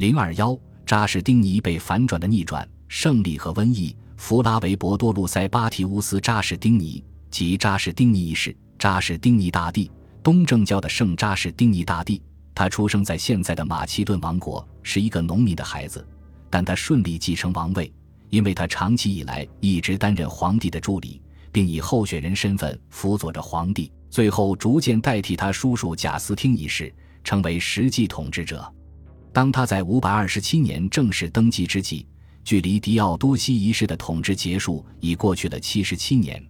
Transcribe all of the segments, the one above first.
零二幺，扎什丁尼被反转的逆转、胜利和瘟疫。弗拉维博多·路塞巴提乌斯·扎什丁尼及扎什丁尼一世，扎什丁尼大帝，东正教的圣扎什丁尼大帝。他出生在现在的马其顿王国，是一个农民的孩子，但他顺利继承王位，因为他长期以来一直担任皇帝的助理，并以候选人身份辅佐着皇帝，最后逐渐代替他叔叔贾斯汀一世成为实际统治者。当他在五百二十七年正式登基之际，距离狄奥多西一世的统治结束已过去了七十七年。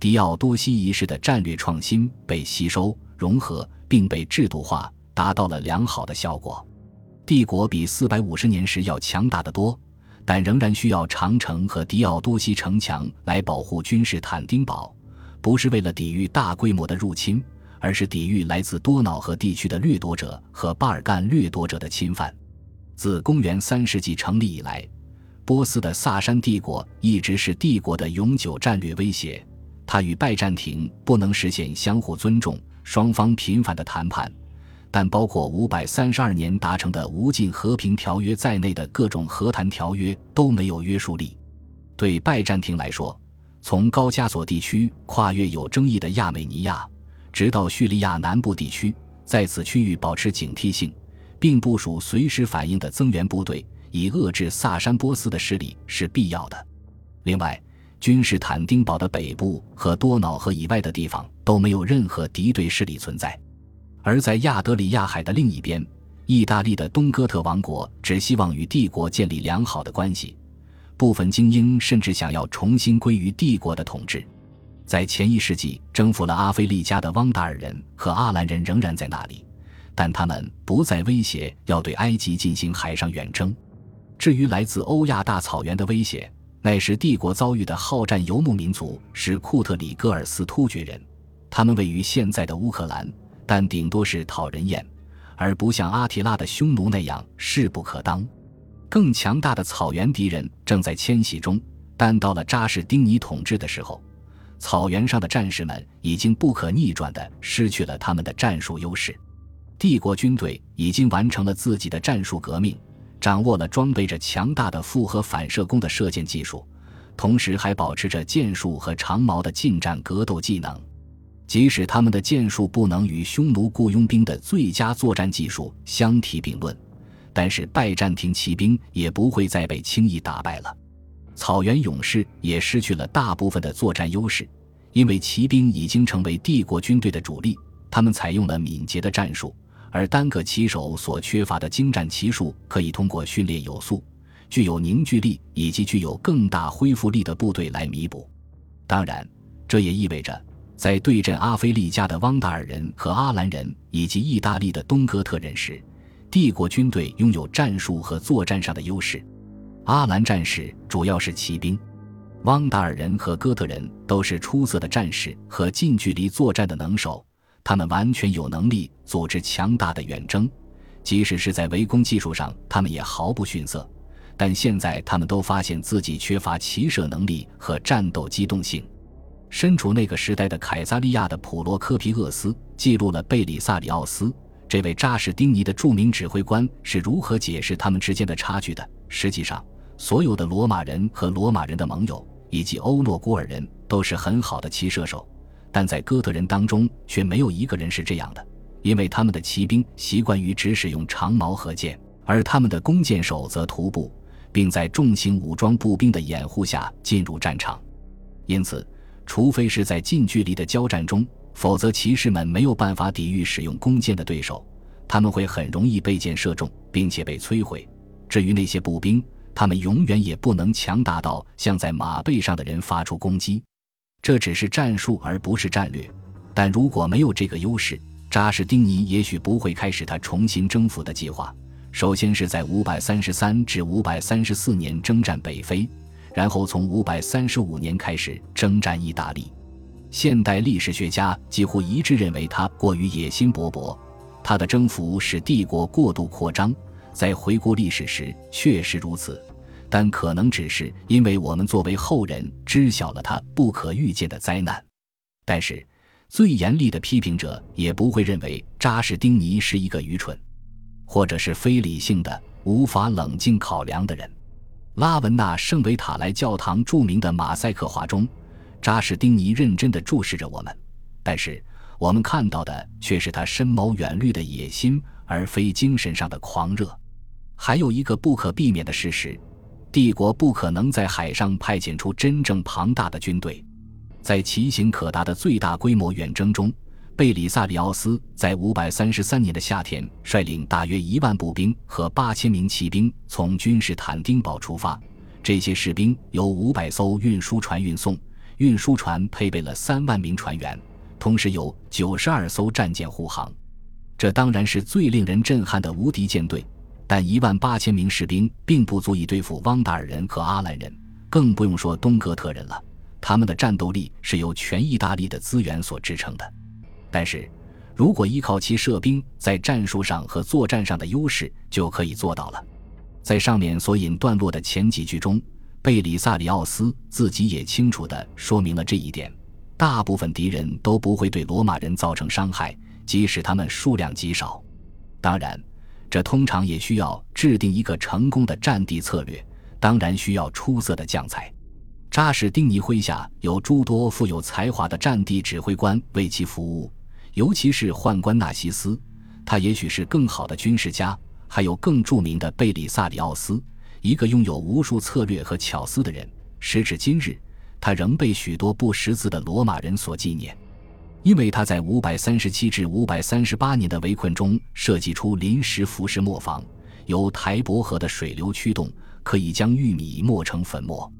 狄奥多西一世的战略创新被吸收、融合，并被制度化。达到了良好的效果，帝国比四百五十年时要强大的多，但仍然需要长城和迪奥多西城墙来保护君士坦丁堡，不是为了抵御大规模的入侵，而是抵御来自多瑙河地区的掠夺者和巴尔干掠夺者的侵犯。自公元三世纪成立以来，波斯的萨珊帝国一直是帝国的永久战略威胁，它与拜占庭不能实现相互尊重，双方频繁的谈判。但包括五百三十二年达成的无尽和平条约在内的各种和谈条约都没有约束力。对拜占庭来说，从高加索地区跨越有争议的亚美尼亚，直到叙利亚南部地区，在此区域保持警惕性，并部署随时反应的增援部队，以遏制萨珊波斯的势力是必要的。另外，君士坦丁堡的北部和多瑙河以外的地方都没有任何敌对势力存在。而在亚德里亚海的另一边，意大利的东哥特王国只希望与帝国建立良好的关系，部分精英甚至想要重新归于帝国的统治。在前一世纪征服了阿非利加的汪达尔人和阿兰人仍然在那里，但他们不再威胁要对埃及进行海上远征。至于来自欧亚大草原的威胁，那时帝国遭遇的好战游牧民族是库特里戈尔斯突厥人，他们位于现在的乌克兰。但顶多是讨人厌，而不像阿提拉的匈奴那样势不可当。更强大的草原敌人正在迁徙中，但到了扎什丁尼统治的时候，草原上的战士们已经不可逆转地失去了他们的战术优势。帝国军队已经完成了自己的战术革命，掌握了装备着强大的复合反射弓的射箭技术，同时还保持着箭术和长矛的近战格斗技能。即使他们的箭术不能与匈奴雇佣兵的最佳作战技术相提并论，但是拜占庭骑兵也不会再被轻易打败了。草原勇士也失去了大部分的作战优势，因为骑兵已经成为帝国军队的主力。他们采用了敏捷的战术，而单个骑手所缺乏的精湛骑术可以通过训练有素、具有凝聚力以及具有更大恢复力的部队来弥补。当然，这也意味着。在对阵阿非利加的汪达尔人和阿兰人以及意大利的东哥特人时，帝国军队拥有战术和作战上的优势。阿兰战士主要是骑兵，汪达尔人和哥特人都是出色的战士和近距离作战的能手，他们完全有能力组织强大的远征，即使是在围攻技术上，他们也毫不逊色。但现在他们都发现自己缺乏骑射能力和战斗机动性。身处那个时代的凯撒利亚的普罗科皮厄斯记录了贝里萨里奥斯这位扎什丁尼的著名指挥官是如何解释他们之间的差距的。实际上，所有的罗马人和罗马人的盟友以及欧诺古尔人都是很好的骑射手，但在哥特人当中却没有一个人是这样的，因为他们的骑兵习惯于只使用长矛和剑，而他们的弓箭手则徒步，并在重型武装步兵的掩护下进入战场，因此。除非是在近距离的交战中，否则骑士们没有办法抵御使用弓箭的对手，他们会很容易被箭射中，并且被摧毁。至于那些步兵，他们永远也不能强大到向在马背上的人发出攻击。这只是战术而不是战略。但如果没有这个优势，扎什丁尼也许不会开始他重新征服的计划。首先是在五百三十三至五百三十四年征战北非。然后从五百三十五年开始征战意大利，现代历史学家几乎一致认为他过于野心勃勃，他的征服使帝国过度扩张。在回顾历史时确实如此，但可能只是因为我们作为后人知晓了他不可预见的灾难。但是，最严厉的批评者也不会认为扎什丁尼是一个愚蠢，或者是非理性的。无法冷静考量的人。拉文纳圣维塔莱教堂著名的马赛克画中，扎什丁尼认真地注视着我们，但是我们看到的却是他深谋远虑的野心，而非精神上的狂热。还有一个不可避免的事实：帝国不可能在海上派遣出真正庞大的军队。在奇形可达的最大规模远征中，贝里萨里奥斯在533年的夏天率领大约一万步兵和八千名骑兵从君士坦丁堡出发。这些士兵由五百艘运输船运送，运输船配备了三万名船员，同时有九十二艘战舰护航。这当然是最令人震撼的无敌舰队。但一万八千名士兵并不足以对付汪达尔人和阿兰人，更不用说东哥特人了。他们的战斗力是由全意大利的资源所支撑的。但是，如果依靠其射兵在战术上和作战上的优势，就可以做到了。在上面所引段落的前几句中，贝里萨里奥斯自己也清楚地说明了这一点：大部分敌人都不会对罗马人造成伤害，即使他们数量极少。当然。这通常也需要制定一个成功的战地策略，当然需要出色的将才。扎什丁尼麾下有诸多富有才华的战地指挥官为其服务，尤其是宦官纳西斯，他也许是更好的军事家。还有更著名的贝里萨里奥斯，一个拥有无数策略和巧思的人。时至今日，他仍被许多不识字的罗马人所纪念。因为他在五百三十七至五百三十八年的围困中设计出临时浮石磨坊，由台伯河的水流驱动，可以将玉米磨成粉末。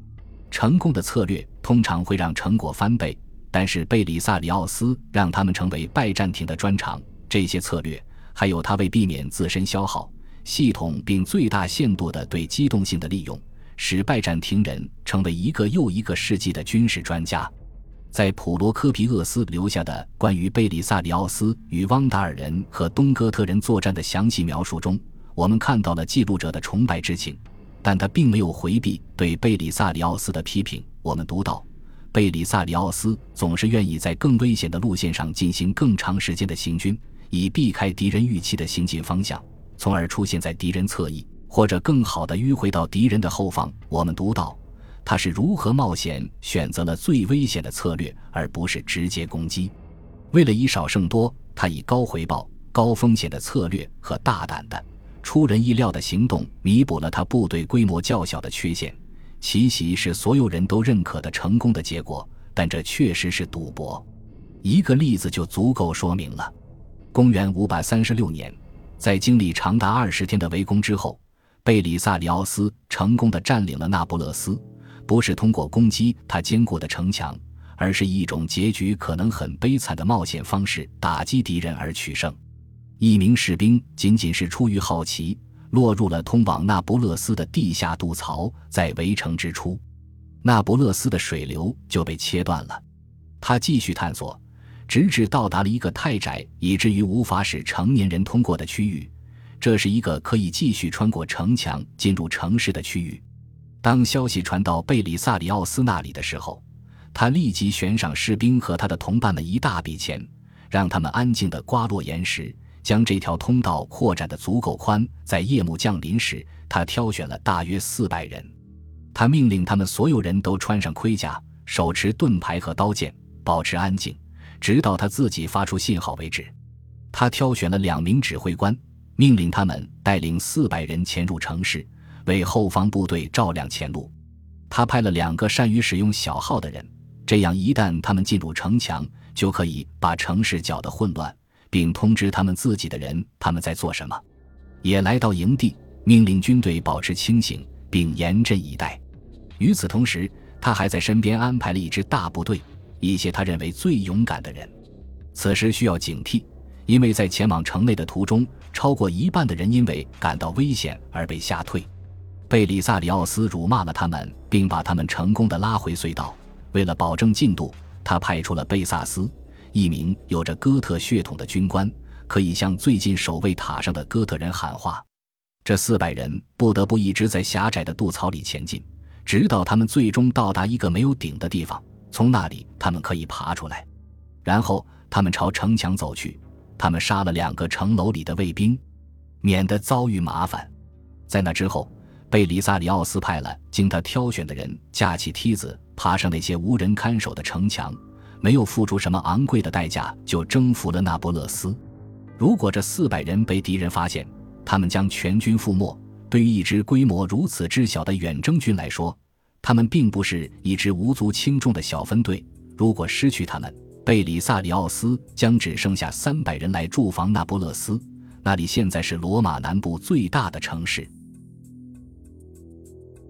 成功的策略通常会让成果翻倍，但是贝里萨里奥斯让他们成为拜占庭的专长。这些策略还有他为避免自身消耗，系统并最大限度地对机动性的利用，使拜占庭人成为一个又一个世纪的军事专家。在普罗科皮厄斯留下的关于贝里萨里奥斯与汪达尔人和东哥特人作战的详细描述中，我们看到了记录者的崇拜之情，但他并没有回避对贝里萨里奥斯的批评。我们读到，贝里萨里奥斯总是愿意在更危险的路线上进行更长时间的行军，以避开敌人预期的行进方向，从而出现在敌人侧翼，或者更好地迂回到敌人的后方。我们读到。他是如何冒险选择了最危险的策略，而不是直接攻击？为了以少胜多，他以高回报、高风险的策略和大胆的、出人意料的行动弥补了他部队规模较小的缺陷。奇袭是所有人都认可的成功的结果，但这确实是赌博。一个例子就足够说明了：公元五百三十六年，在经历长达二十天的围攻之后，贝里萨里奥斯成功的占领了那不勒斯。不是通过攻击他坚固的城墙，而是以一种结局可能很悲惨的冒险方式打击敌人而取胜。一名士兵仅仅是出于好奇，落入了通往那不勒斯的地下渡槽，在围城之初，那不勒斯的水流就被切断了。他继续探索，直至到达了一个太窄以至于无法使成年人通过的区域。这是一个可以继续穿过城墙进入城市的区域。当消息传到贝里萨里奥斯那里的时候，他立即悬赏士兵和他的同伴们一大笔钱，让他们安静地刮落岩石，将这条通道扩展得足够宽。在夜幕降临时，他挑选了大约四百人，他命令他们所有人都穿上盔甲，手持盾牌和刀剑，保持安静，直到他自己发出信号为止。他挑选了两名指挥官，命令他们带领四百人潜入城市。为后方部队照亮前路，他派了两个善于使用小号的人，这样一旦他们进入城墙，就可以把城市搅得混乱，并通知他们自己的人他们在做什么。也来到营地，命令军队保持清醒，并严阵以待。与此同时，他还在身边安排了一支大部队，一些他认为最勇敢的人。此时需要警惕，因为在前往城内的途中，超过一半的人因为感到危险而被吓退。贝里萨里奥斯辱骂了他们，并把他们成功的拉回隧道。为了保证进度，他派出了贝萨斯，一名有着哥特血统的军官，可以向最近守卫塔上的哥特人喊话。这四百人不得不一直在狭窄的渡槽里前进，直到他们最终到达一个没有顶的地方，从那里他们可以爬出来。然后他们朝城墙走去。他们杀了两个城楼里的卫兵，免得遭遇麻烦。在那之后，贝里萨里奥斯派了经他挑选的人架起梯子，爬上那些无人看守的城墙，没有付出什么昂贵的代价就征服了那不勒斯。如果这四百人被敌人发现，他们将全军覆没。对于一支规模如此之小的远征军来说，他们并不是一支无足轻重的小分队。如果失去他们，贝里萨里奥斯将只剩下三百人来驻防那不勒斯，那里现在是罗马南部最大的城市。